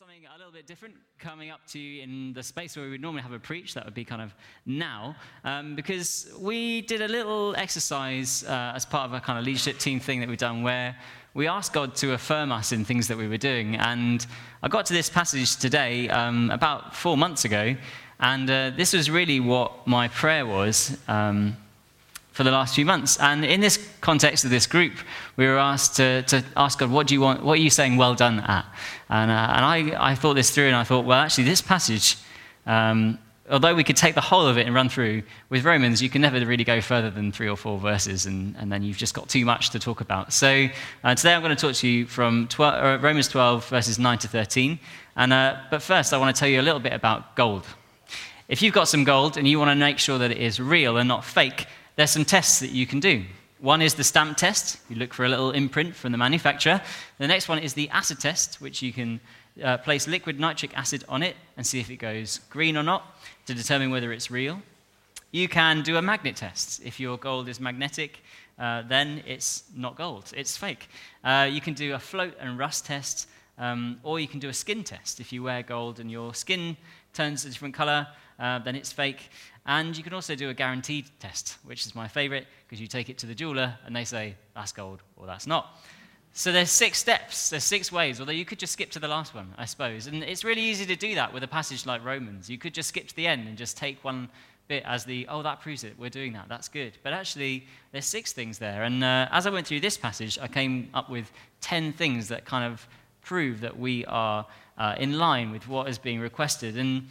something a little bit different coming up to in the space where we would normally have a preach. That would be kind of now, um, because we did a little exercise uh, as part of a kind of leadership team thing that we've done where we asked God to affirm us in things that we were doing. And I got to this passage today um, about four months ago, and uh, this was really what my prayer was. Um, for the last few months. And in this context of this group, we were asked to, to ask God, what do you want, what are you saying well done at? And, uh, and I, I thought this through and I thought, well, actually, this passage, um, although we could take the whole of it and run through, with Romans, you can never really go further than three or four verses, and, and then you've just got too much to talk about. So uh, today I'm going to talk to you from 12, uh, Romans 12, verses 9 to 13. And, uh, but first, I want to tell you a little bit about gold. If you've got some gold and you want to make sure that it is real and not fake, there's some tests that you can do. One is the stamp test. You look for a little imprint from the manufacturer. The next one is the acid test, which you can uh, place liquid nitric acid on it and see if it goes green or not to determine whether it's real. You can do a magnet test. If your gold is magnetic, uh, then it's not gold, it's fake. Uh, you can do a float and rust test, um, or you can do a skin test. If you wear gold and your skin turns a different color, uh, then it's fake. And you can also do a guaranteed test, which is my favorite because you take it to the jeweler and they say, that's gold or that's not. So there's six steps, there's six ways, although you could just skip to the last one, I suppose. And it's really easy to do that with a passage like Romans. You could just skip to the end and just take one bit as the, oh, that proves it, we're doing that, that's good. But actually, there's six things there. And uh, as I went through this passage, I came up with 10 things that kind of prove that we are uh, in line with what is being requested. And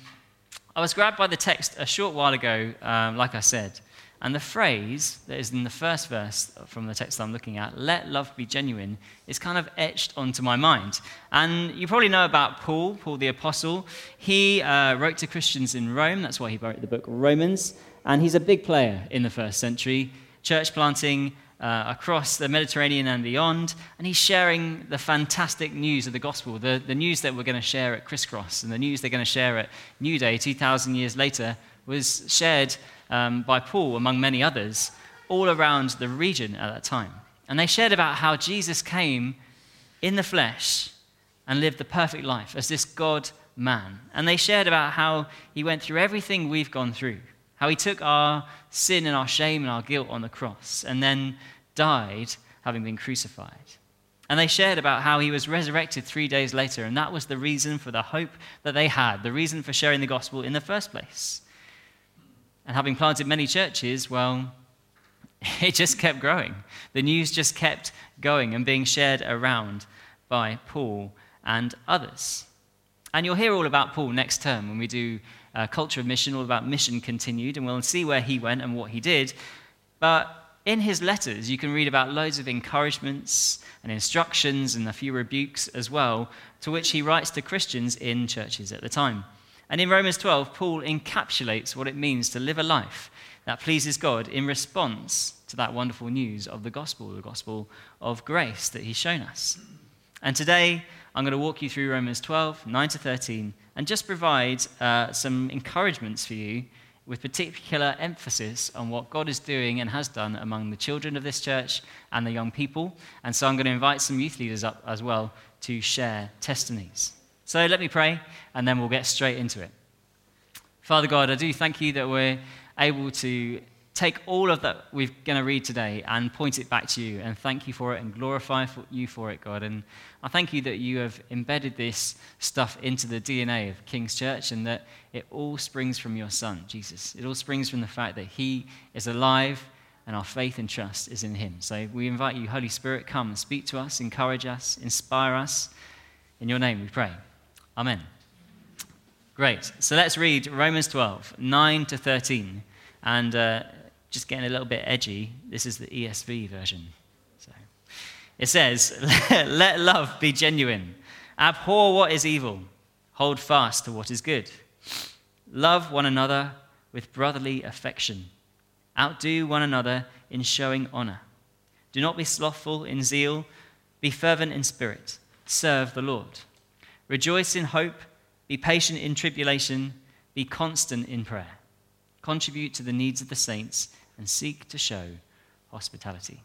I was grabbed by the text a short while ago, um, like I said, and the phrase that is in the first verse from the text I'm looking at, let love be genuine, is kind of etched onto my mind. And you probably know about Paul, Paul the Apostle. He uh, wrote to Christians in Rome, that's why he wrote the book Romans, and he's a big player in the first century, church planting, uh, across the Mediterranean and beyond, and he's sharing the fantastic news of the gospel, the, the news that we're going to share at Crisscross, and the news they're going to share at New Day 2,000 years later was shared um, by Paul, among many others, all around the region at that time. And they shared about how Jesus came in the flesh and lived the perfect life as this God man. And they shared about how he went through everything we've gone through how he took our sin and our shame and our guilt on the cross and then died having been crucified. And they shared about how he was resurrected three days later, and that was the reason for the hope that they had, the reason for sharing the gospel in the first place. And having planted many churches, well, it just kept growing. The news just kept going and being shared around by Paul and others. And you'll hear all about Paul next term when we do uh, Culture of Mission, all about mission continued, and we'll see where he went and what he did. But in his letters, you can read about loads of encouragements and instructions and a few rebukes as well, to which he writes to Christians in churches at the time. And in Romans 12, Paul encapsulates what it means to live a life that pleases God in response to that wonderful news of the gospel, the gospel of grace that he's shown us. And today, I'm going to walk you through Romans 12, 9 to 13, and just provide uh, some encouragements for you with particular emphasis on what God is doing and has done among the children of this church and the young people. And so I'm going to invite some youth leaders up as well to share testimonies. So let me pray, and then we'll get straight into it. Father God, I do thank you that we're able to take all of that we're going to read today and point it back to you and thank you for it and glorify you for it, God. And I thank you that you have embedded this stuff into the DNA of King's Church and that it all springs from your Son, Jesus. It all springs from the fact that He is alive and our faith and trust is in Him. So we invite you, Holy Spirit, come and speak to us, encourage us, inspire us. In your name we pray. Amen. Great. So let's read Romans 12, 9 to 13. And uh, just getting a little bit edgy, this is the ESV version. So it says, Let love be genuine. Abhor what is evil. Hold fast to what is good. Love one another with brotherly affection. Outdo one another in showing honor. Do not be slothful in zeal. Be fervent in spirit. Serve the Lord. Rejoice in hope. Be patient in tribulation. Be constant in prayer. Contribute to the needs of the saints and seek to show hospitality.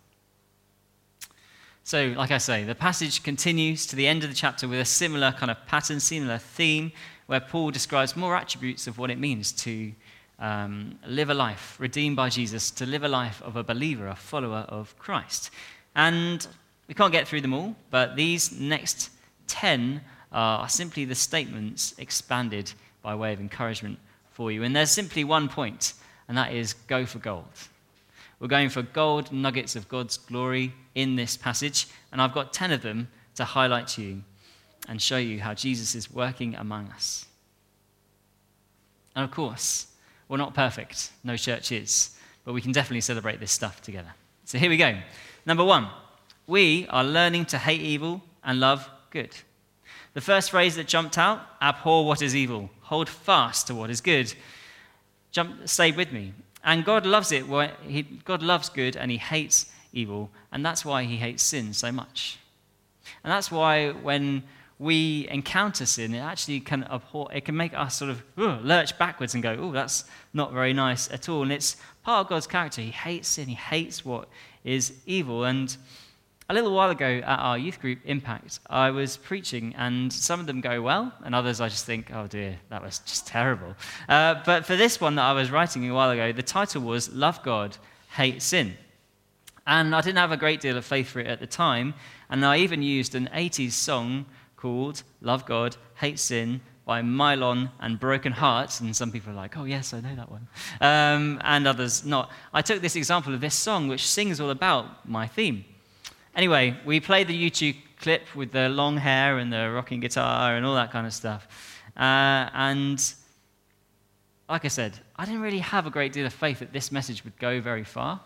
So, like I say, the passage continues to the end of the chapter with a similar kind of pattern, similar theme, where Paul describes more attributes of what it means to um, live a life redeemed by Jesus, to live a life of a believer, a follower of Christ. And we can't get through them all, but these next 10 are simply the statements expanded by way of encouragement for you. And there's simply one point, and that is go for gold. We're going for gold nuggets of God's glory in this passage, and I've got 10 of them to highlight to you and show you how Jesus is working among us. And of course, we're not perfect, no church is, but we can definitely celebrate this stuff together. So here we go. Number one, we are learning to hate evil and love good. The first phrase that jumped out abhor what is evil, hold fast to what is good. Jump, stay with me. And God loves it. Well, He, God loves good and he hates evil. And that's why he hates sin so much. And that's why when we encounter sin, it actually can abhor, it can make us sort of lurch backwards and go, oh, that's not very nice at all. And it's part of God's character. He hates sin, he hates what is evil. And a little while ago at our youth group Impact, I was preaching, and some of them go well, and others I just think, oh dear, that was just terrible. Uh, but for this one that I was writing a while ago, the title was Love God, Hate Sin. And I didn't have a great deal of faith for it at the time, and I even used an 80s song called Love God, Hate Sin by Mylon and Broken Hearts. And some people are like, oh, yes, I know that one. Um, and others not. I took this example of this song, which sings all about my theme. Anyway, we played the YouTube clip with the long hair and the rocking guitar and all that kind of stuff. Uh, and like I said, I didn't really have a great deal of faith that this message would go very far.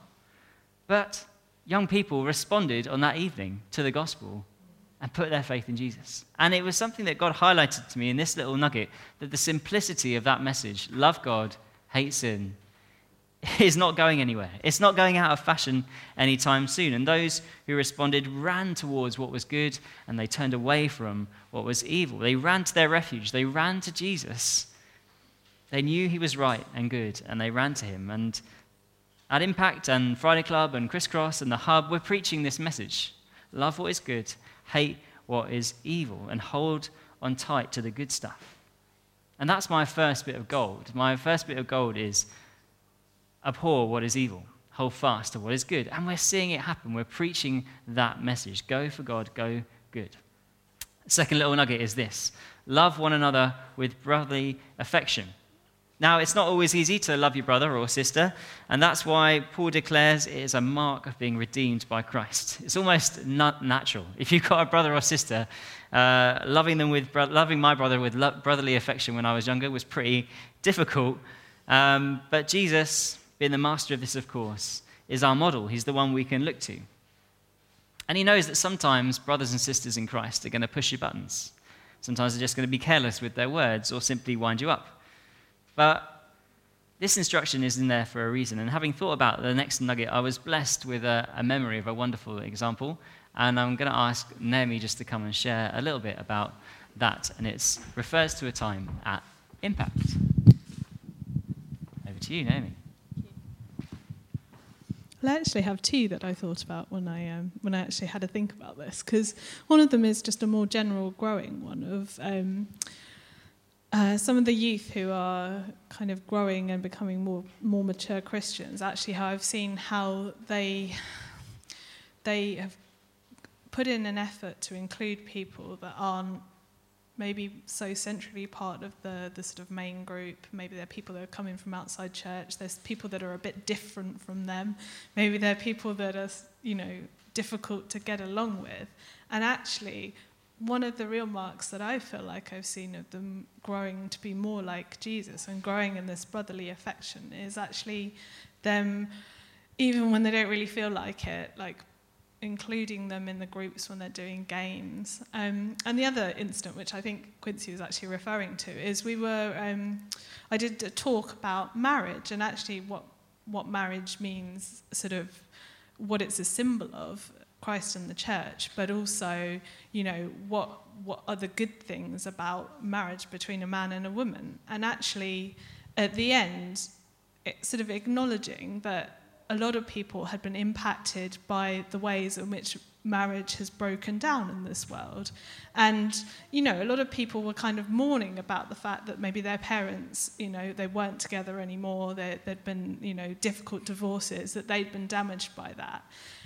But young people responded on that evening to the gospel and put their faith in Jesus. And it was something that God highlighted to me in this little nugget that the simplicity of that message, love God, hate sin, is not going anywhere. It's not going out of fashion anytime soon. And those who responded ran towards what was good and they turned away from what was evil. They ran to their refuge, they ran to Jesus. They knew he was right and good and they ran to him. And at Impact and Friday Club and Crisscross and the Hub, we're preaching this message love what is good, hate what is evil, and hold on tight to the good stuff. And that's my first bit of gold. My first bit of gold is abhor what is evil, hold fast to what is good. And we're seeing it happen. We're preaching that message go for God, go good. Second little nugget is this love one another with brotherly affection. Now, it's not always easy to love your brother or sister, and that's why Paul declares it is a mark of being redeemed by Christ. It's almost not natural. If you've got a brother or sister, uh, loving them with loving my brother with brotherly affection when I was younger was pretty difficult. Um, but Jesus being the master of this, of course, is our model. He's the one we can look to. And he knows that sometimes brothers and sisters in Christ are going to push your buttons. Sometimes they're just going to be careless with their words or simply wind you up. But this instruction is in there for a reason. And having thought about the next nugget, I was blessed with a, a memory of a wonderful example. And I'm going to ask Naomi just to come and share a little bit about that. And it refers to a time at Impact. Over to you, Naomi. Well, I actually have two that I thought about when I um, when I actually had to think about this because one of them is just a more general growing one of um, uh, some of the youth who are kind of growing and becoming more more mature Christians. Actually, how I've seen how they they have put in an effort to include people that aren't maybe so centrally part of the, the sort of main group. Maybe they're people that are coming from outside church. There's people that are a bit different from them. Maybe they're people that are, you know, difficult to get along with. And actually, one of the real marks that I feel like I've seen of them growing to be more like Jesus and growing in this brotherly affection is actually them, even when they don't really feel like it, like including them in the groups when they're doing games. Um, and the other incident, which I think Quincy was actually referring to, is we were, um, I did a talk about marriage and actually what, what marriage means, sort of what it's a symbol of, Christ and the church, but also, you know, what, what are the good things about marriage between a man and a woman? And actually, at the end, it, sort of acknowledging that a lot of people had been impacted by the ways in which marriage has broken down in this world. And, you know, a lot of people were kind of mourning about the fact that maybe their parents, you know, they weren't together anymore, there, there'd been, you know, difficult divorces, that they'd been damaged by that.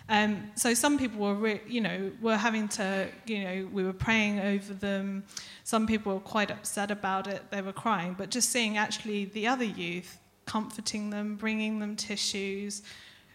Um, so some people were, re- you know, were having to, you know, we were praying over them. Some people were quite upset about it. They were crying. But just seeing actually the other youth comforting them, bringing them tissues,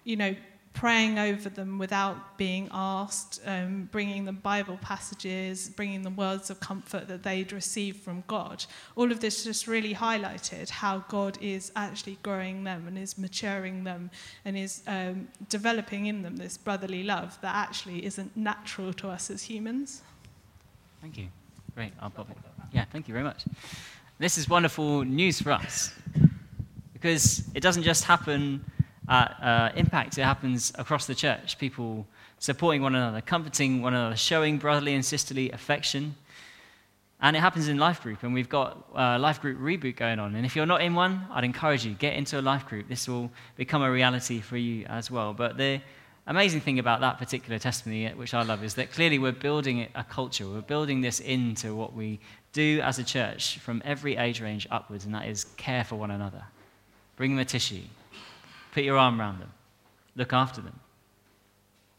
you know, praying over them without being asked, um, bringing them Bible passages, bringing them words of comfort that they'd received from God. All of this just really highlighted how God is actually growing them and is maturing them and is um, developing in them this brotherly love that actually isn't natural to us as humans. Thank you. Great. I'll pop it. Yeah, thank you very much. This is wonderful news for us because it doesn't just happen at uh, Impact, it happens across the church. People supporting one another, comforting one another, showing brotherly and sisterly affection. And it happens in life group, and we've got a life group reboot going on. And if you're not in one, I'd encourage you get into a life group. This will become a reality for you as well. But the amazing thing about that particular testimony, which I love, is that clearly we're building a culture. We're building this into what we do as a church from every age range upwards, and that is care for one another. Bring them a tissue, Put your arm around them. Look after them.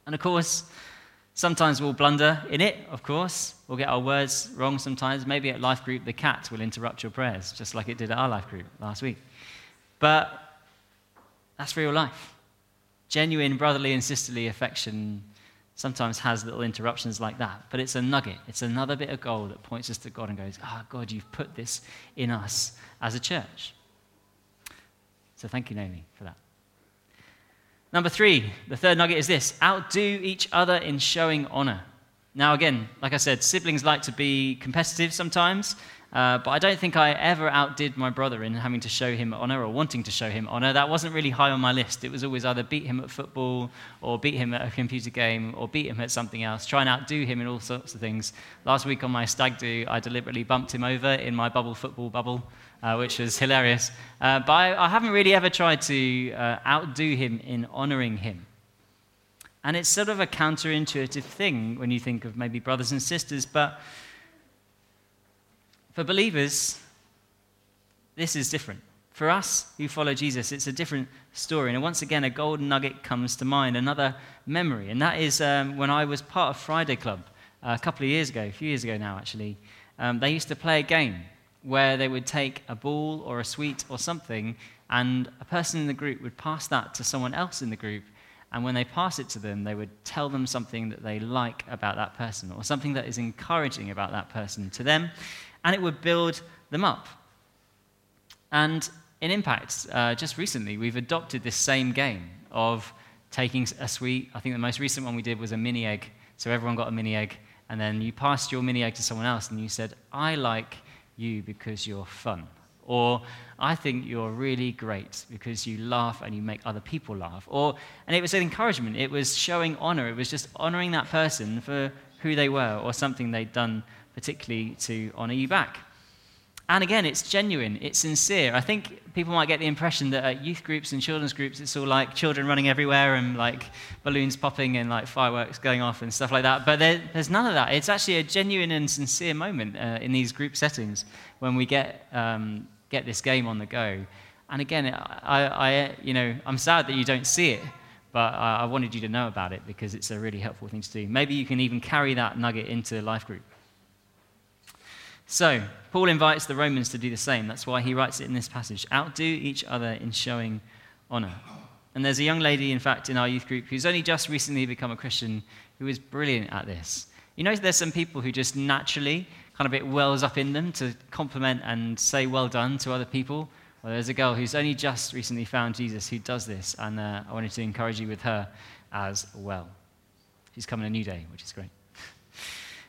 And of course, sometimes we'll blunder in it, of course. We'll get our words wrong sometimes. Maybe at life group, the cat will interrupt your prayers, just like it did at our life group last week. But that's real life. Genuine brotherly and sisterly affection sometimes has little interruptions like that, but it's a nugget. It's another bit of gold that points us to God and goes, Ah, oh, God, you've put this in us as a church. So thank you, Naomi, for that. Number three, the third nugget is this outdo each other in showing honor. Now, again, like I said, siblings like to be competitive sometimes, uh, but I don't think I ever outdid my brother in having to show him honor or wanting to show him honor. That wasn't really high on my list. It was always either beat him at football or beat him at a computer game or beat him at something else, try and outdo him in all sorts of things. Last week on my stag do, I deliberately bumped him over in my bubble football bubble uh, which was hilarious. Uh, but I, I, haven't really ever tried to uh, outdo him in honoring him. And it's sort of a counterintuitive thing when you think of maybe brothers and sisters, but for believers, this is different. For us who follow Jesus, it's a different story. And once again, a golden nugget comes to mind, another memory. And that is um, when I was part of Friday Club uh, a couple of years ago, a few years ago now, actually. Um, they used to play a game where they would take a ball or a sweet or something, and a person in the group would pass that to someone else in the group. And when they pass it to them, they would tell them something that they like about that person or something that is encouraging about that person to them, and it would build them up. And in Impact, uh, just recently, we've adopted this same game of taking a sweet. I think the most recent one we did was a mini egg. So everyone got a mini egg, and then you passed your mini egg to someone else, and you said, I like you because you're fun. Or I think you're really great because you laugh and you make other people laugh. Or, and it was an encouragement. It was showing honor. It was just honoring that person for who they were or something they'd done particularly to honor you back. And again, it's genuine, it's sincere. I think people might get the impression that at youth groups and children's groups, it's all like children running everywhere and like balloons popping and like fireworks going off and stuff like that. But there, there's none of that. It's actually a genuine and sincere moment uh, in these group settings when we get, um, get this game on the go. And again, I, I, you know, I'm sad that you don't see it, but I, I wanted you to know about it because it's a really helpful thing to do. Maybe you can even carry that nugget into life group. So, Paul invites the Romans to do the same. That's why he writes it in this passage outdo each other in showing honor. And there's a young lady, in fact, in our youth group who's only just recently become a Christian who is brilliant at this. You know, there's some people who just naturally kind of it wells up in them to compliment and say well done to other people. Well, there's a girl who's only just recently found Jesus who does this, and uh, I wanted to encourage you with her as well. She's coming a new day, which is great.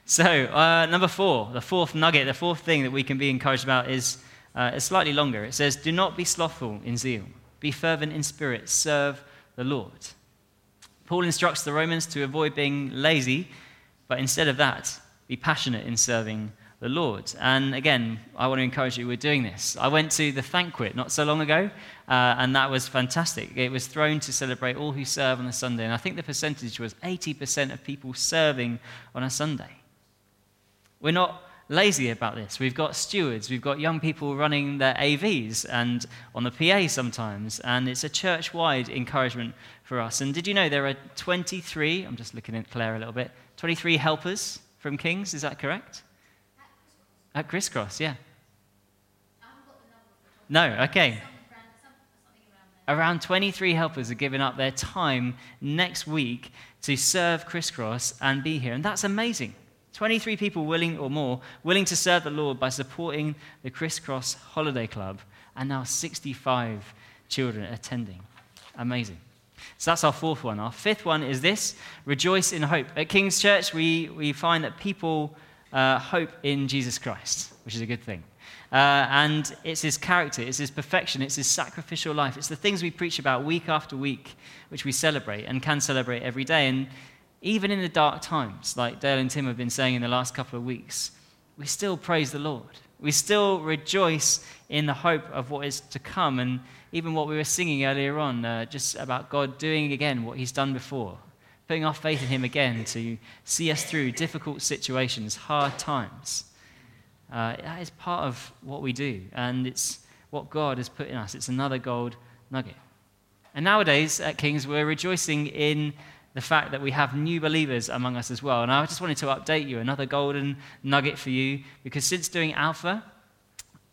So, uh, number four, the fourth nugget, the fourth thing that we can be encouraged about is uh, slightly longer. It says, Do not be slothful in zeal, be fervent in spirit, serve the Lord. Paul instructs the Romans to avoid being lazy, but instead of that, be passionate in serving the Lord. And again, I want to encourage you, we're doing this. I went to the Thanquet not so long ago, uh, and that was fantastic. It was thrown to celebrate all who serve on a Sunday, and I think the percentage was 80% of people serving on a Sunday. We're not lazy about this. We've got stewards, we've got young people running their AVs and on the PA sometimes, and it's a church wide encouragement for us. And did you know there are 23, I'm just looking at Claire a little bit, 23 helpers from Kings, is that correct? At Crisscross, yeah. No, okay. Around 23 helpers are giving up their time next week to serve Crisscross and be here. And that's amazing. 23 people willing or more willing to serve the Lord by supporting the Crisscross Holiday Club, and now 65 children attending. Amazing. So that's our fourth one. Our fifth one is this rejoice in hope. At King's Church, we, we find that people uh, hope in Jesus Christ, which is a good thing. Uh, and it's his character, it's his perfection, it's his sacrificial life. It's the things we preach about week after week, which we celebrate and can celebrate every day. And even in the dark times, like Dale and Tim have been saying in the last couple of weeks, we still praise the Lord. We still rejoice in the hope of what is to come. And even what we were singing earlier on, uh, just about God doing again what he's done before putting our faith in Him again to see us through difficult situations, hard times. Uh, that is part of what we do, and it's what God has put in us. It's another gold nugget. And nowadays at Kings, we're rejoicing in the fact that we have new believers among us as well. And I just wanted to update you, another golden nugget for you, because since doing Alpha,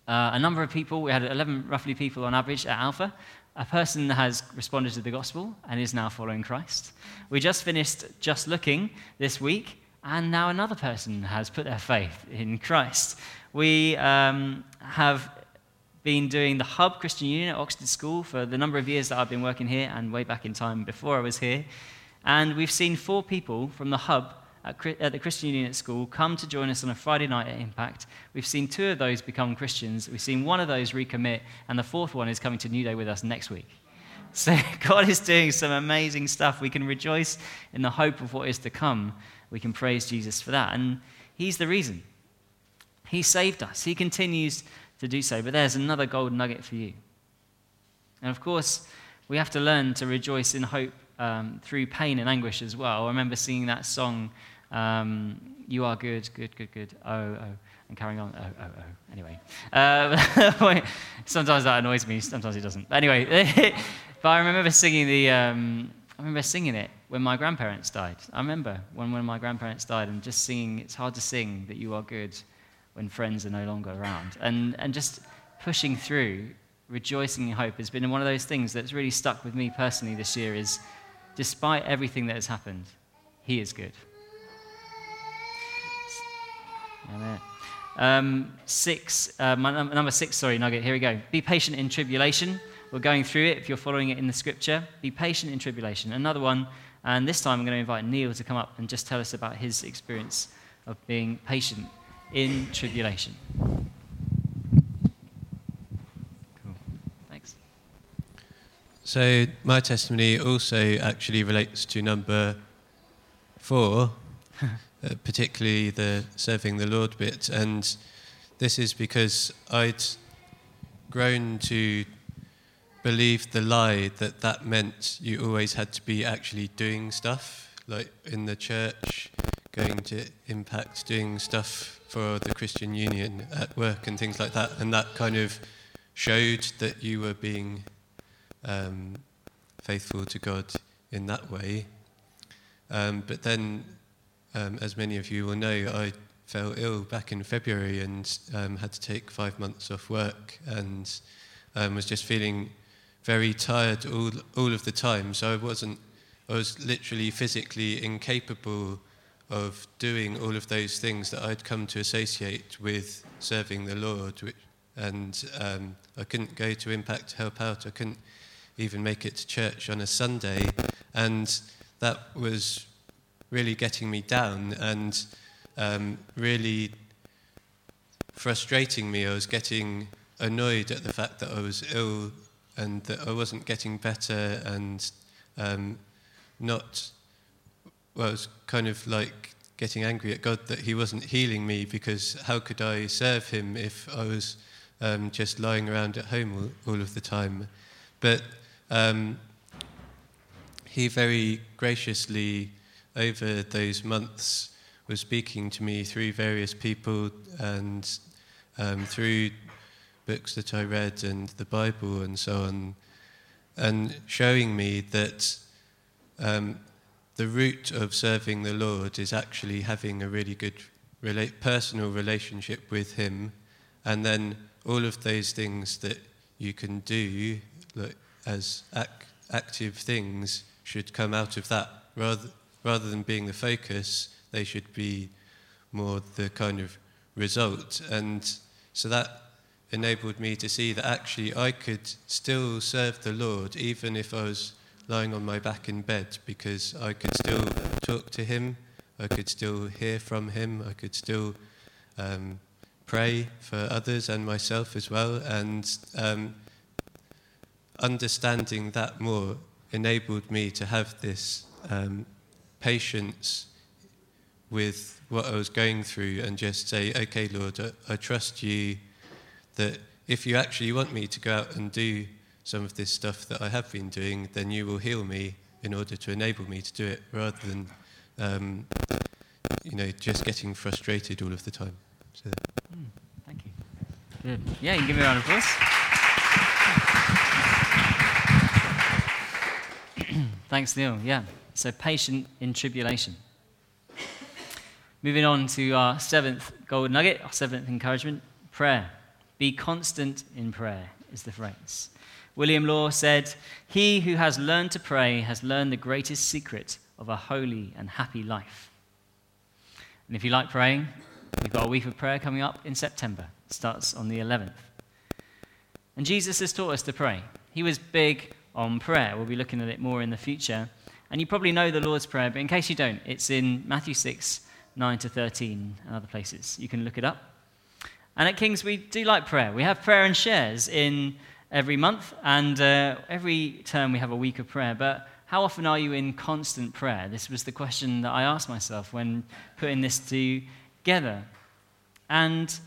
uh, a number of people, we had 11 roughly people on average at Alpha, a person has responded to the gospel and is now following Christ. We just finished Just Looking this week, and now another person has put their faith in Christ. We um, have been doing the Hub Christian Union at Oxford School for the number of years that I've been working here and way back in time before I was here. And we've seen four people from the Hub at, the Christian Union at school come to join us on a Friday night at Impact. We've seen two of those become Christians. We've seen one of those recommit, and the fourth one is coming to New Day with us next week. So God is doing some amazing stuff. We can rejoice in the hope of what is to come. We can praise Jesus for that. And He's the reason. He saved us. He continues to do so. But there's another gold nugget for you. And of course, we have to learn to rejoice in hope um, through pain and anguish as well. I remember singing that song um, you are good, good, good, good. Oh, oh. And carrying on. Oh, oh, oh. Anyway. Uh, sometimes that annoys me, sometimes it doesn't. But anyway, but I remember singing the. Um, I remember singing it when my grandparents died. I remember when, when my grandparents died and just singing, it's hard to sing that you are good when friends are no longer around. And, and just pushing through, rejoicing in hope has been one of those things that's really stuck with me personally this year is despite everything that has happened, he is good. Um, six, uh, number six, sorry, nugget. Here we go. Be patient in tribulation. We're going through it if you're following it in the scripture. Be patient in tribulation. Another one, and this time I'm going to invite Neil to come up and just tell us about his experience of being patient in tribulation. Cool. Thanks. So, my testimony also actually relates to number four. Uh, particularly the serving the Lord bit. And this is because I'd grown to believe the lie that that meant you always had to be actually doing stuff, like in the church, going to impact, doing stuff for the Christian Union at work and things like that. And that kind of showed that you were being um, faithful to God in that way. Um, but then um, as many of you will know, I fell ill back in February and um, had to take five months off work and um, was just feeling very tired all, all of the time. So I wasn't, I was literally physically incapable of doing all of those things that I'd come to associate with serving the Lord. Which, and um, I couldn't go to Impact to help out. I couldn't even make it to church on a Sunday. And that was really getting me down and um, really frustrating me. I was getting annoyed at the fact that I was ill and that I wasn't getting better and um, not, well, I was kind of like getting angry at God that He wasn't healing me because how could I serve Him if I was um, just lying around at home all, all of the time? But um, He very graciously, over those months, was speaking to me through various people and um, through books that I read and the Bible and so on, and showing me that um, the root of serving the Lord is actually having a really good rela- personal relationship with Him, and then all of those things that you can do like, as ac- active things should come out of that rather rather than being the focus they should be more the kind of result and so that enabled me to see that actually I could still serve the Lord even if I was lying on my back in bed because I could still talk to Him, I could still hear from Him, I could still um, pray for others and myself as well. And um, understanding that more enabled me to have this um, patience with what I was going through and just say, okay, Lord, I, I trust you that if you actually want me to go out and do some of this stuff that I have been doing, then you will heal me in order to enable me to do it rather than, um, you know, just getting frustrated all of the time. So. Mm, thank you. Good. Yeah, you can give me a round of applause. Thanks, Neil. Yeah. So patient in tribulation. Moving on to our seventh gold nugget, our seventh encouragement prayer. Be constant in prayer is the phrase. William Law said, He who has learned to pray has learned the greatest secret of a holy and happy life. And if you like praying, we've got a week of prayer coming up in September. It starts on the 11th. And Jesus has taught us to pray. He was big on prayer. We'll be looking at it more in the future. And you probably know the Lord's Prayer, but in case you don't, it's in Matthew 6, 9 to 13, and other places. You can look it up. And at King's, we do like prayer. We have prayer and shares in every month, and uh, every term we have a week of prayer. But how often are you in constant prayer? This was the question that I asked myself when putting this together. And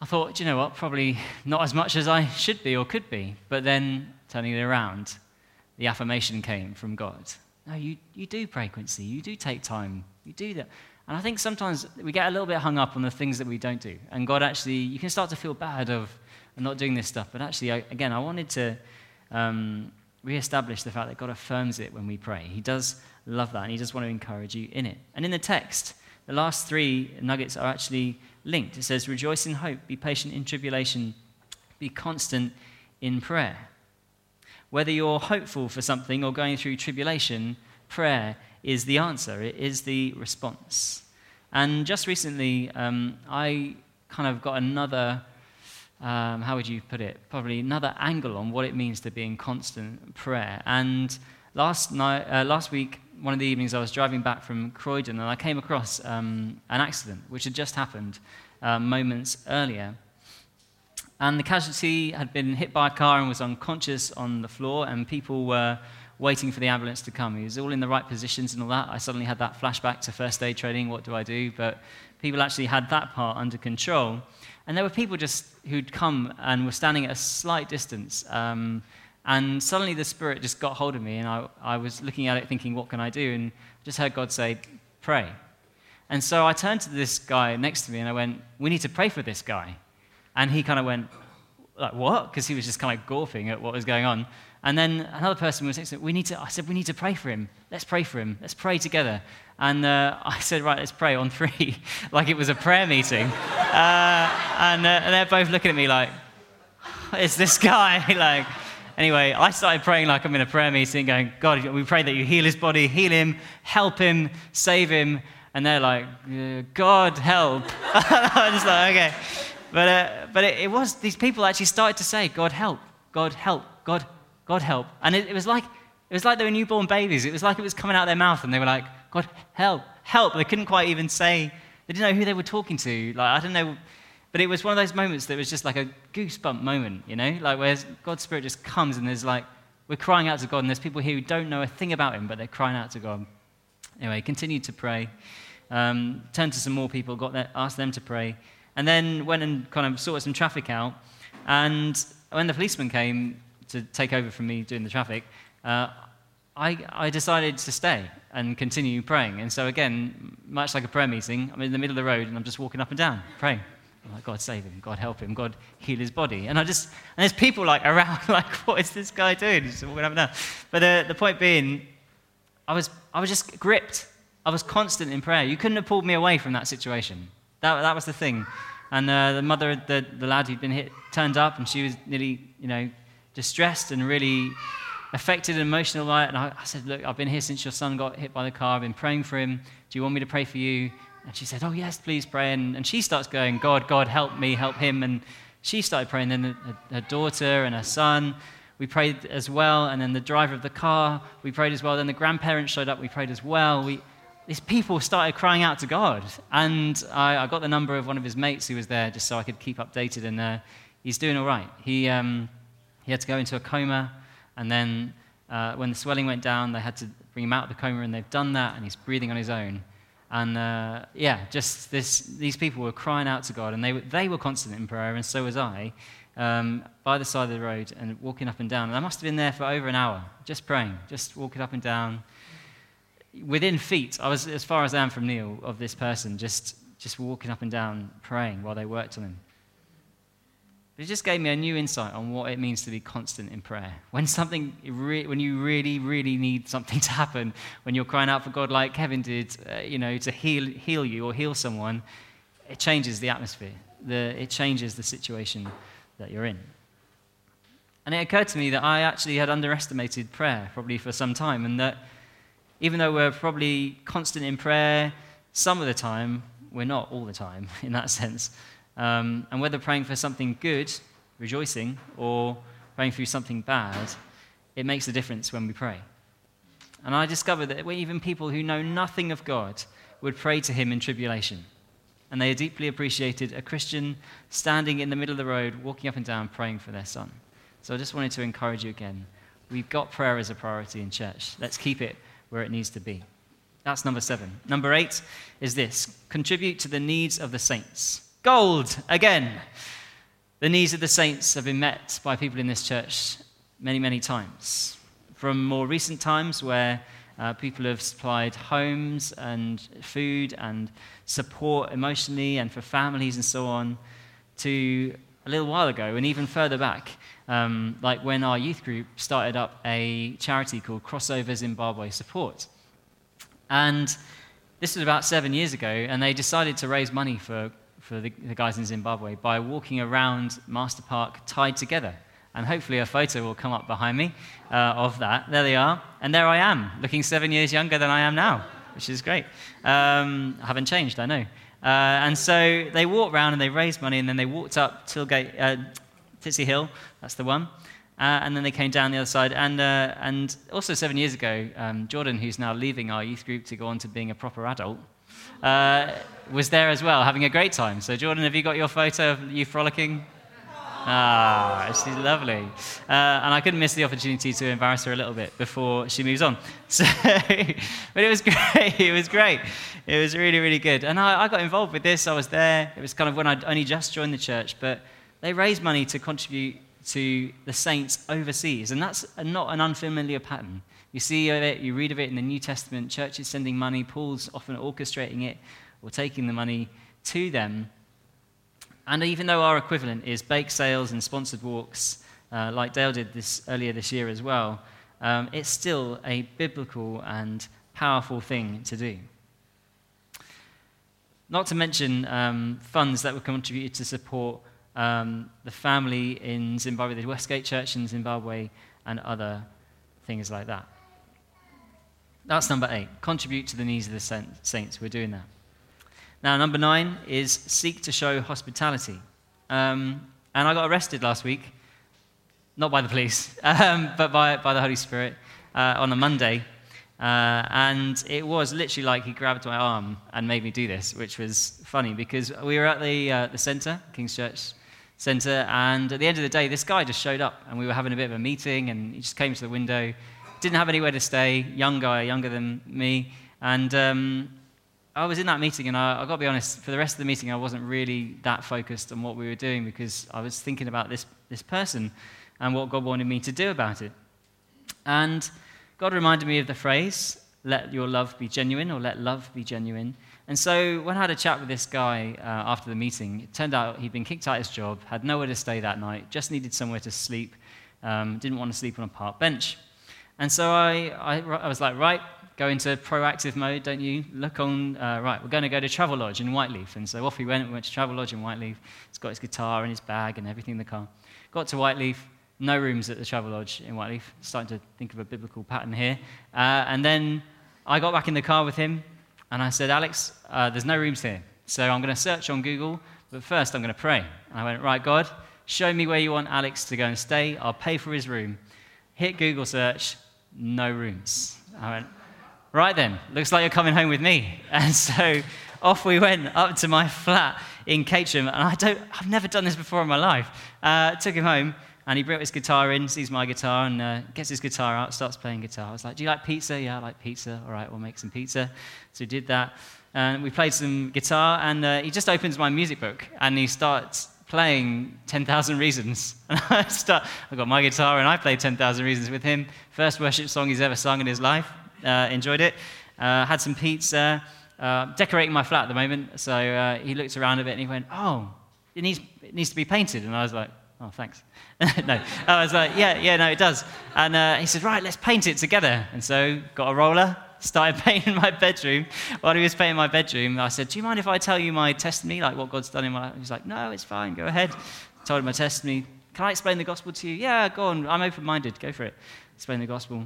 I thought, you know what, probably not as much as I should be or could be. But then, turning it around, the affirmation came from God. No, you, you do pray, Quincy. You do take time. You do that. And I think sometimes we get a little bit hung up on the things that we don't do. And God actually, you can start to feel bad of, not doing this stuff. But actually, I, again, I wanted to um, re-establish the fact that God affirms it when we pray. He does love that, and He does want to encourage you in it. And in the text, the last three nuggets are actually linked. It says, "Rejoice in hope, be patient in tribulation, be constant in prayer." Whether you're hopeful for something or going through tribulation, prayer is the answer. It is the response. And just recently, um, I kind of got another um, how would you put it? Probably another angle on what it means to be in constant prayer. And last night, uh, last week, one of the evenings, I was driving back from Croydon, and I came across um, an accident which had just happened uh, moments earlier. And the casualty had been hit by a car and was unconscious on the floor, and people were waiting for the ambulance to come. He was all in the right positions and all that. I suddenly had that flashback to first aid training. What do I do? But people actually had that part under control. And there were people just who'd come and were standing at a slight distance. Um, and suddenly the Spirit just got hold of me, and I, I was looking at it thinking, what can I do? And just heard God say, pray. And so I turned to this guy next to me and I went, we need to pray for this guy. And he kind of went, like, what? Because he was just kind of gawping at what was going on. And then another person was saying, we need to, I said, we need to pray for him. Let's pray for him. Let's pray together. And uh, I said, right, let's pray on three, like it was a prayer meeting. Uh, and, uh, and, they're both looking at me like, it's this guy. like, anyway, I started praying like I'm in a prayer meeting, going, God, we pray that you heal his body, heal him, help him, save him. And they're like, God, help. I was like, okay. But, uh, but it, it was, these people actually started to say, God, help, God, help, God, God help. And it, it, was like, it was like they were newborn babies. It was like it was coming out of their mouth and they were like, God help, help. They couldn't quite even say, they didn't know who they were talking to. Like, I don't know. But it was one of those moments that was just like a goosebump moment, you know? Like where God's Spirit just comes and there's like, we're crying out to God and there's people here who don't know a thing about Him, but they're crying out to God. Anyway, continued to pray. Um, turned to some more people, got there, asked them to pray, and then went and kind of sorted some traffic out. And when the policeman came to take over from me doing the traffic, uh, I, I decided to stay and continue praying. And so, again, much like a prayer meeting, I'm in the middle of the road and I'm just walking up and down praying. I'm like, God save him, God help him, God heal his body. And I just, and there's people like around, like, what is this guy doing? He's just walking up and down. But uh, the point being, I was, I was just gripped. I was constant in prayer. You couldn't have pulled me away from that situation. That, that was the thing. And uh, the mother, the, the lad who'd been hit, turned up and she was nearly, you know, distressed and really affected and emotional by it. And I, I said, Look, I've been here since your son got hit by the car. I've been praying for him. Do you want me to pray for you? And she said, Oh, yes, please pray. And, and she starts going, God, God, help me, help him. And she started praying. Then her, her daughter and her son, we prayed as well. And then the driver of the car, we prayed as well. Then the grandparents showed up, we prayed as well. We, these people started crying out to God. And I, I, got the number of one of his mates who was there just so I could keep updated. And uh, he's doing all right. He, um, he had to go into a coma. And then uh, when the swelling went down, they had to bring him out of the coma. And they've done that. And he's breathing on his own. And uh, yeah, just this, these people were crying out to God, and they were, they were constant in prayer, and so was I, um, by the side of the road and walking up and down. And I must have been there for over an hour, just praying, just walking up and down. Within feet, I was as far as I am from Neil, of this person, just, just walking up and down, praying while they worked on him. It just gave me a new insight on what it means to be constant in prayer. When something, re- when you really, really need something to happen, when you're crying out for God, like Kevin did, uh, you know, to heal, heal you or heal someone, it changes the atmosphere. The, it changes the situation that you're in. And it occurred to me that I actually had underestimated prayer probably for some time, and that even though we're probably constant in prayer some of the time, we're not all the time in that sense. Um, and whether praying for something good, rejoicing, or praying through something bad, it makes a difference when we pray. And I discovered that even people who know nothing of God would pray to Him in tribulation. And they deeply appreciated a Christian standing in the middle of the road, walking up and down, praying for their son. So I just wanted to encourage you again. We've got prayer as a priority in church. Let's keep it where it needs to be. That's number seven. Number eight is this contribute to the needs of the saints. Gold, again. The needs of the saints have been met by people in this church many, many times. From more recent times where uh, people have supplied homes and food and support emotionally and for families and so on, to a little while ago and even further back, um, like when our youth group started up a charity called Crossover Zimbabwe Support. And this was about seven years ago, and they decided to raise money for for the, the guys in Zimbabwe by walking around Master Park tied together. And hopefully a photo will come up behind me uh, of that. There they are. And there I am, looking seven years younger than I am now, which is great. Um, I haven't changed, I know. Uh, and so they walked around and they raised money, and then they walked up Tilgate, uh, Titsey Hill, that's the one. Uh, and then they came down the other side. And, uh, and also seven years ago, um, Jordan, who's now leaving our youth group to go on to being a proper adult, uh, was there as well, having a great time. So, Jordan, have you got your photo of you frolicking? Ah, she's lovely. Uh, and I couldn't miss the opportunity to embarrass her a little bit before she moves on. So, but it was great. It was great. It was really, really good. And I, I got involved with this. I was there. It was kind of when I'd only just joined the church. But they raise money to contribute to the saints overseas. And that's not an unfamiliar pattern. You see it, you read of it in the New Testament. Churches sending money, Paul's often orchestrating it or taking the money to them. And even though our equivalent is bake sales and sponsored walks, uh, like Dale did this earlier this year as well, um, it's still a biblical and powerful thing to do. Not to mention um, funds that were contributed to support um, the family in Zimbabwe, the Westgate Church in Zimbabwe, and other things like that. That's number eight. Contribute to the needs of the saints. We're doing that. Now, number nine is seek to show hospitality. Um, and I got arrested last week, not by the police, um, but by, by the Holy Spirit uh, on a Monday. Uh, and it was literally like he grabbed my arm and made me do this, which was funny because we were at the, uh, the centre, King's Church Centre, and at the end of the day, this guy just showed up and we were having a bit of a meeting and he just came to the window didn't have anywhere to stay, young guy, younger than me. And um, I was in that meeting, and I, I got to be honest, for the rest of the meeting, I wasn't really that focused on what we were doing because I was thinking about this, this person and what God wanted me to do about it. And God reminded me of the phrase, let your love be genuine, or let love be genuine. And so when I had a chat with this guy uh, after the meeting, it turned out he'd been kicked out of his job, had nowhere to stay that night, just needed somewhere to sleep, um, didn't want to sleep on a park bench. And so I, I, I was like, right, go into proactive mode, don't you? Look on, uh, right, we're going to go to Travelodge in Whyteleafe. And so off we went. We went to Travelodge in Whyteleafe. He's got his guitar and his bag and everything in the car. Got to Whyteleafe, no rooms at the Travelodge in Whyteleafe. Starting to think of a biblical pattern here. Uh, and then I got back in the car with him and I said, Alex, uh, there's no rooms here. So I'm going to search on Google, but first I'm going to pray. And I went, right, God, show me where you want Alex to go and stay. I'll pay for his room. Hit Google search, no rooms. I went, right then, looks like you're coming home with me. And so off we went up to my flat in Caterham. And I don't, I've never done this before in my life. Uh, took him home, and he brought his guitar in, sees my guitar, and uh, gets his guitar out, starts playing guitar. I was like, Do you like pizza? Yeah, I like pizza. All right, we'll make some pizza. So we did that. And we played some guitar, and uh, he just opens my music book and he starts playing 10,000 Reasons. And I start, I got my guitar and I played 10,000 Reasons with him. First worship song he's ever sung in his life. Uh, enjoyed it. Uh, had some pizza. Uh, decorating my flat at the moment. So uh, he looked around a bit and he went, Oh, it needs, it needs to be painted. And I was like, Oh, thanks. no, I was like, Yeah, yeah, no, it does. And uh, he said, Right, let's paint it together. And so got a roller, started painting my bedroom. While he was painting my bedroom, I said, Do you mind if I tell you my testimony, like what God's done in my life? He's like, No, it's fine, go ahead. Told him my testimony. Can I explain the gospel to you? Yeah, go on. I'm open minded. Go for it. Explain the gospel.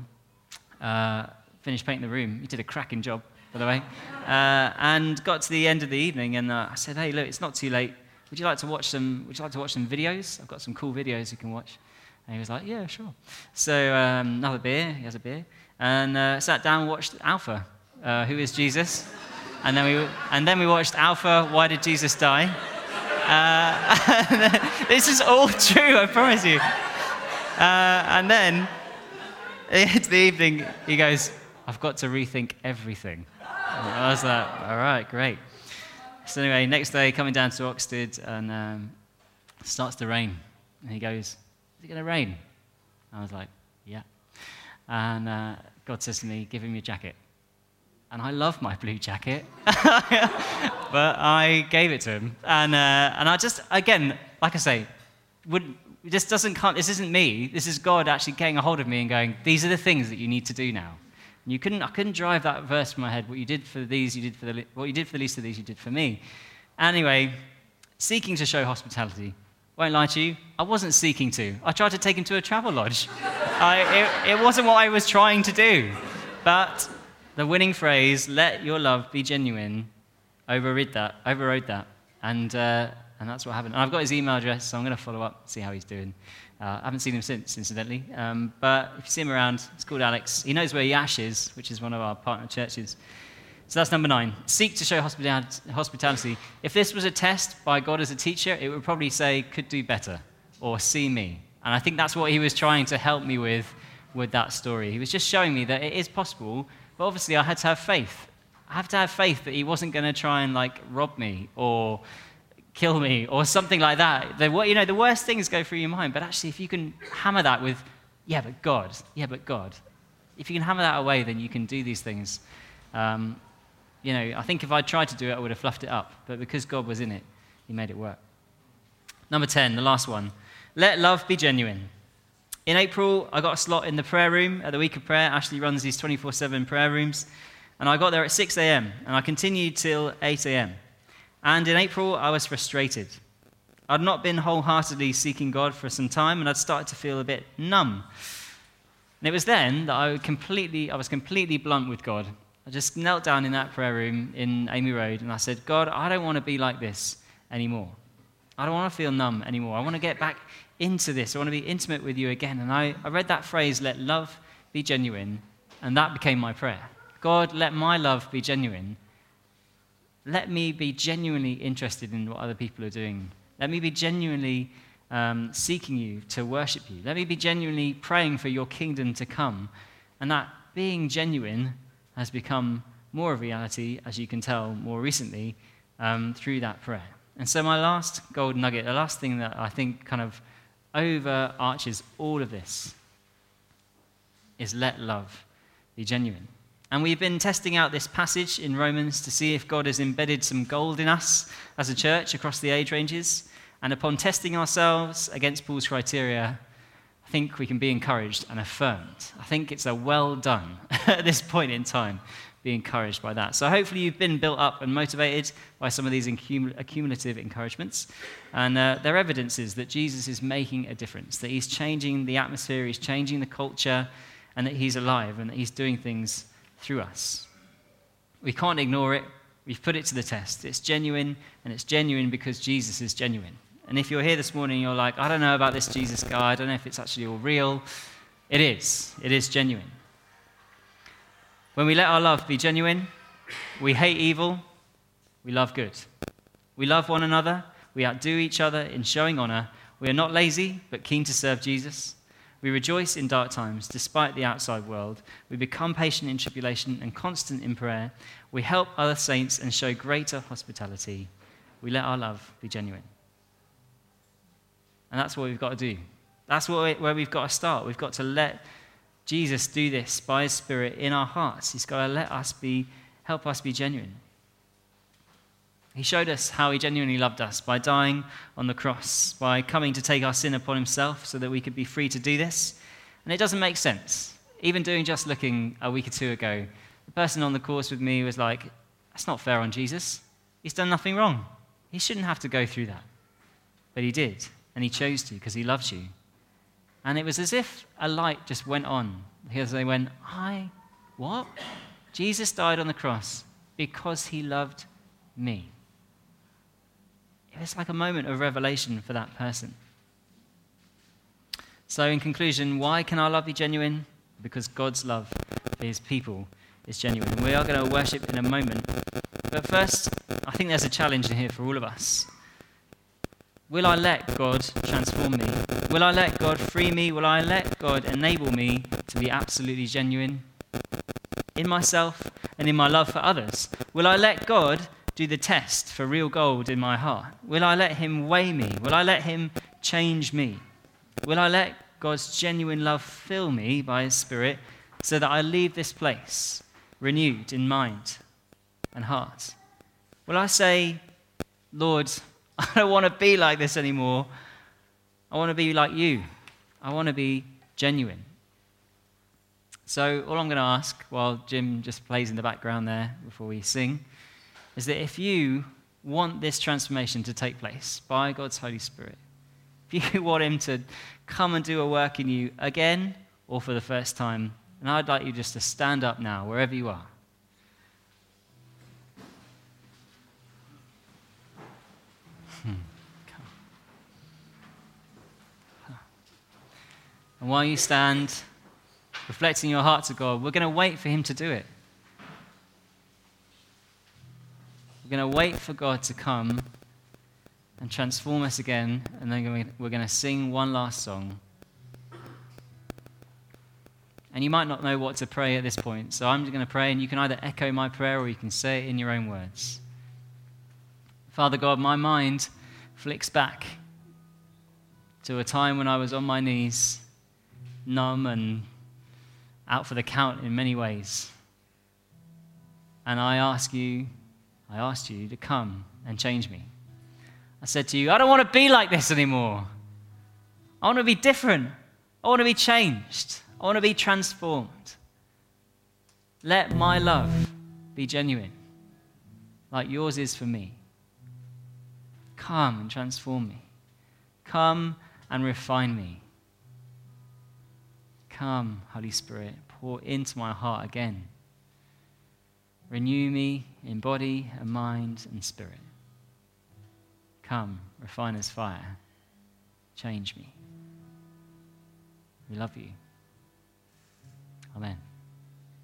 Uh, finished painting the room. He did a cracking job, by the way. Uh, and got to the end of the evening, and uh, I said, Hey, look, it's not too late. Would you like to watch some? Would you like to watch some videos? I've got some cool videos you can watch. And he was like, Yeah, sure. So um, another beer. He has a beer and uh, sat down and watched Alpha, uh, Who is Jesus? And then, we, and then we watched Alpha, Why Did Jesus Die? Uh, this is all true, I promise you. Uh, and then, it's the evening, he goes, I've got to rethink everything. Was like, all right, great. So anyway, next day, coming down to Oxted, and um, starts to rain. And he goes, is it going to rain? I was like, yeah. And uh, God says to me, Give him your jacket. And I love my blue jacket, but I gave it to him. And, uh, and I just, again, like I say, would, this doesn't come, this isn't me. This is God actually getting a hold of me and going, These are the things that you need to do now. You couldn't, I couldn't drive that verse from my head. What you did for these, you did for the, what you did for the least of these, you did for me. Anyway, seeking to show hospitality. Won't lie to you, I wasn't seeking to. I tried to take him to a Travelodge. I, it, it wasn't what I was trying to do. But the winning phrase, let your love be genuine, overrode that. Overrode that. And, uh, and that's what happened. And I've got his email address, so I'm going to follow up, see how he's doing. Uh, I haven't seen him since, incidentally. Um, but if you see him around, it's called Alex. He knows where Yash is, which is one of our partner churches. So that's number nine. Seek to show hospitality. If this was a test by God as a teacher, it would probably say, could do better, or see me. And I think that's what he was trying to help me with with that story. He was just showing me that it is possible, but obviously I had to have faith. I have to have faith that he wasn't going to try and like rob me or kill me or something like that. The, you know, the worst things go through your mind, but actually, if you can hammer that with, yeah, but God, yeah, but God, if you can hammer that away, then you can do these things. Um, you know, I think if I tried to do it, I would have fluffed it up. But because God was in it, He made it work. Number 10, the last one. Let love be genuine. In April, I got a slot in the prayer room at the week of prayer. Ashley runs these 24 7 prayer rooms. And I got there at 6 a.m. and I continued till 8 a.m. And in April, I was frustrated. I'd not been wholeheartedly seeking God for some time and I'd started to feel a bit numb. And it was then that I, completely, I was completely blunt with God I just knelt down in that prayer room in Amy Road and I said, God, I don't want to be like this anymore. I don't want to feel numb anymore. I want to get back into this. I want to be intimate with you again. And I, I read that phrase, let love be genuine, and that became my prayer. God, let my love be genuine. Let me be genuinely interested in what other people are doing. Let me be genuinely um, seeking you to worship you. Let me be genuinely praying for your kingdom to come. And that being genuine has become more of reality, as you can tell more recently, um, through that prayer. And so, my last gold nugget, the last thing that I think kind of overarches all of this, is let love be genuine. And we've been testing out this passage in Romans to see if God has embedded some gold in us as a church across the age ranges. And upon testing ourselves against Paul's criteria, I think we can be encouraged and affirmed. I think it's a well done at this point in time, be encouraged by that. So hopefully you've been built up and motivated by some of these accumulative encouragements. And uh, they're evidences that Jesus is making a difference, that he's changing the atmosphere, he's changing the culture, and that he's alive and that he's doing things through us. We can't ignore it. We've put it to the test. It's genuine, and it's genuine because Jesus is genuine. And if you're here this morning, you're like, I don't know about this Jesus guy. I don't know if it's actually all real. It is. It is genuine. When we let our love be genuine, we hate evil, we love good. We love one another, we outdo each other in showing honor. We are not lazy, but keen to serve Jesus. We rejoice in dark times despite the outside world. We become patient in tribulation and constant in prayer. We help other saints and show greater hospitality. We let our love be genuine. And that's what we've got to do. That's what, where we've got to start. We've got to let Jesus do this by his Spirit in our hearts. He's got to let us be, help us be genuine. He showed us how he genuinely loved us by dying on the cross, by coming to take our sin upon himself so that we could be free to do this. And it doesn't make sense. Even doing just looking a week or two ago, the person on the course with me was like, That's not fair on Jesus. He's done nothing wrong. He shouldn't have to go through that. But he did, and he chose to because he loves you. And it was as if a light just went on because they went, I, what? Jesus died on the cross because he loved me. It's like a moment of revelation for that person. So, in conclusion, why can our love be genuine? Because God's love for his people is genuine. And we are going to worship in a moment. But first, I think there's a challenge in here for all of us. Will I let God transform me? Will I let God free me? Will I let God enable me to be absolutely genuine in myself and in my love for others? Will I let God do the test for real gold in my heart? Will I let Him weigh me? Will I let Him change me? Will I let God's genuine love fill me by His Spirit so that I leave this place renewed in mind and heart? Will I say, Lord, I don't want to be like this anymore. I want to be like you. I want to be genuine. So, all I'm going to ask while Jim just plays in the background there before we sing is that if you want this transformation to take place by God's Holy Spirit, if you want Him to come and do a work in you again or for the first time, and I'd like you just to stand up now, wherever you are. Hmm. And while you stand, reflecting your heart to God, we're going to wait for Him to do it. We're going to wait for God to come and transform us again, and then we're going to sing one last song. And you might not know what to pray at this point, so I'm just going to pray, and you can either echo my prayer or you can say it in your own words. Father God, my mind flicks back to a time when I was on my knees, numb and out for the count in many ways. And I ask you I asked you to come and change me. I said to you, I don't want to be like this anymore. I want to be different. I want to be changed. I want to be transformed. Let my love be genuine, like yours is for me. Come and transform me. Come and refine me. Come, Holy Spirit, pour into my heart again. Renew me in body and mind and spirit. Come, refine us fire. Change me. We love you. Amen.